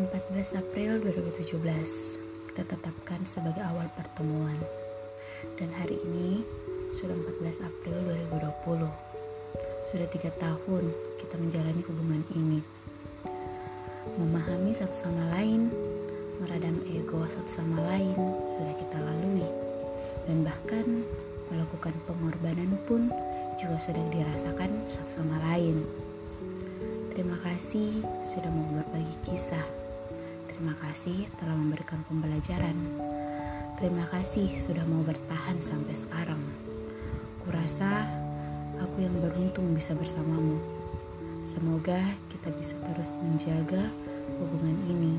April 2017 kita tetapkan sebagai awal pertemuan dan hari ini sudah 14 April 2020 sudah tiga tahun kita menjalani hubungan ini memahami satu sama lain meradam ego satu sama lain sudah kita lalui dan bahkan melakukan pengorbanan pun juga sudah dirasakan satu sama lain. Terima kasih sudah mau berbagi kisah. Terima kasih telah memberikan pembelajaran. Terima kasih sudah mau bertahan sampai sekarang. Kurasa aku yang beruntung bisa bersamamu. Semoga kita bisa terus menjaga hubungan ini.